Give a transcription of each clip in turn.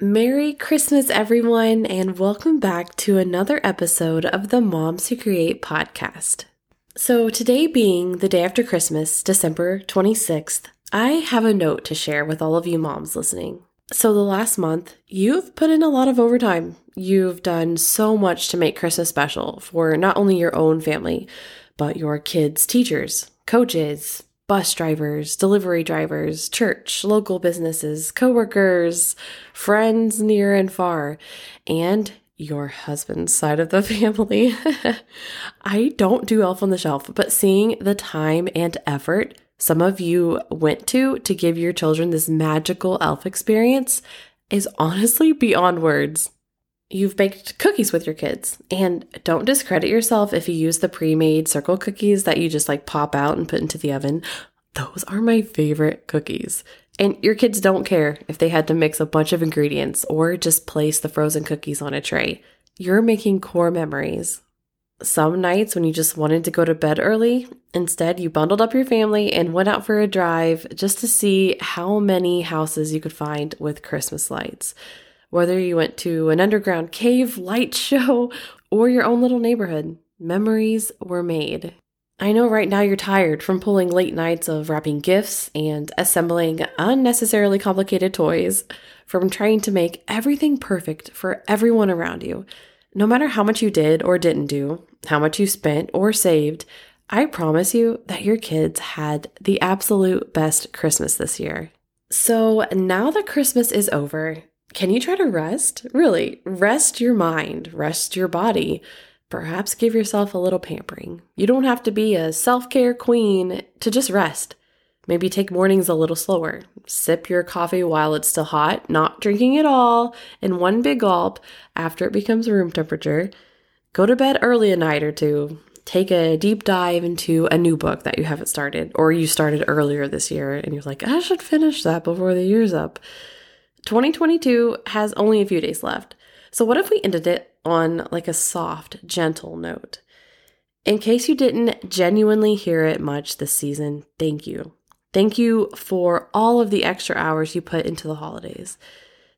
Merry Christmas, everyone, and welcome back to another episode of the Moms Who Create podcast. So, today being the day after Christmas, December 26th, I have a note to share with all of you moms listening. So, the last month, you've put in a lot of overtime. You've done so much to make Christmas special for not only your own family, but your kids' teachers, coaches, bus drivers, delivery drivers, church, local businesses, coworkers, friends near and far, and your husband's side of the family. I don't do Elf on the Shelf, but seeing the time and effort some of you went to to give your children this magical elf experience is honestly beyond words. You've baked cookies with your kids, and don't discredit yourself if you use the pre made circle cookies that you just like pop out and put into the oven. Those are my favorite cookies. And your kids don't care if they had to mix a bunch of ingredients or just place the frozen cookies on a tray. You're making core memories. Some nights when you just wanted to go to bed early, instead you bundled up your family and went out for a drive just to see how many houses you could find with Christmas lights. Whether you went to an underground cave light show or your own little neighborhood, memories were made. I know right now you're tired from pulling late nights of wrapping gifts and assembling unnecessarily complicated toys, from trying to make everything perfect for everyone around you. No matter how much you did or didn't do, how much you spent or saved, I promise you that your kids had the absolute best Christmas this year. So now that Christmas is over, can you try to rest? Really, rest your mind, rest your body. Perhaps give yourself a little pampering. You don't have to be a self care queen to just rest. Maybe take mornings a little slower. Sip your coffee while it's still hot, not drinking it all in one big gulp after it becomes room temperature. Go to bed early a night or two. Take a deep dive into a new book that you haven't started or you started earlier this year and you're like, I should finish that before the year's up. 2022 has only a few days left. So, what if we ended it on like a soft, gentle note? In case you didn't genuinely hear it much this season, thank you. Thank you for all of the extra hours you put into the holidays.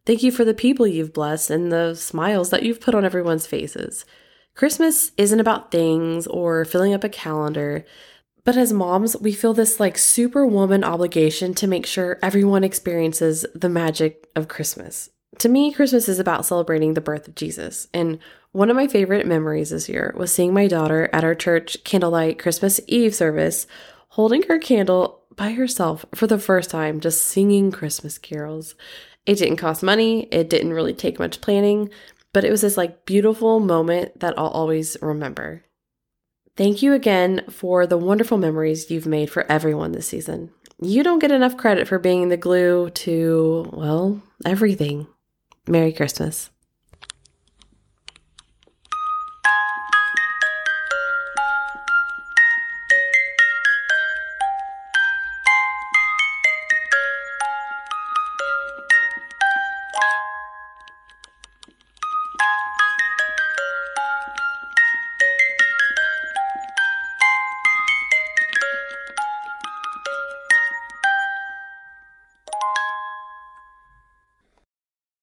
Thank you for the people you've blessed and the smiles that you've put on everyone's faces. Christmas isn't about things or filling up a calendar. But as moms, we feel this like superwoman obligation to make sure everyone experiences the magic of Christmas. To me, Christmas is about celebrating the birth of Jesus. And one of my favorite memories this year was seeing my daughter at our church candlelight Christmas Eve service holding her candle by herself for the first time, just singing Christmas carols. It didn't cost money, it didn't really take much planning, but it was this like beautiful moment that I'll always remember. Thank you again for the wonderful memories you've made for everyone this season. You don't get enough credit for being the glue to, well, everything. Merry Christmas.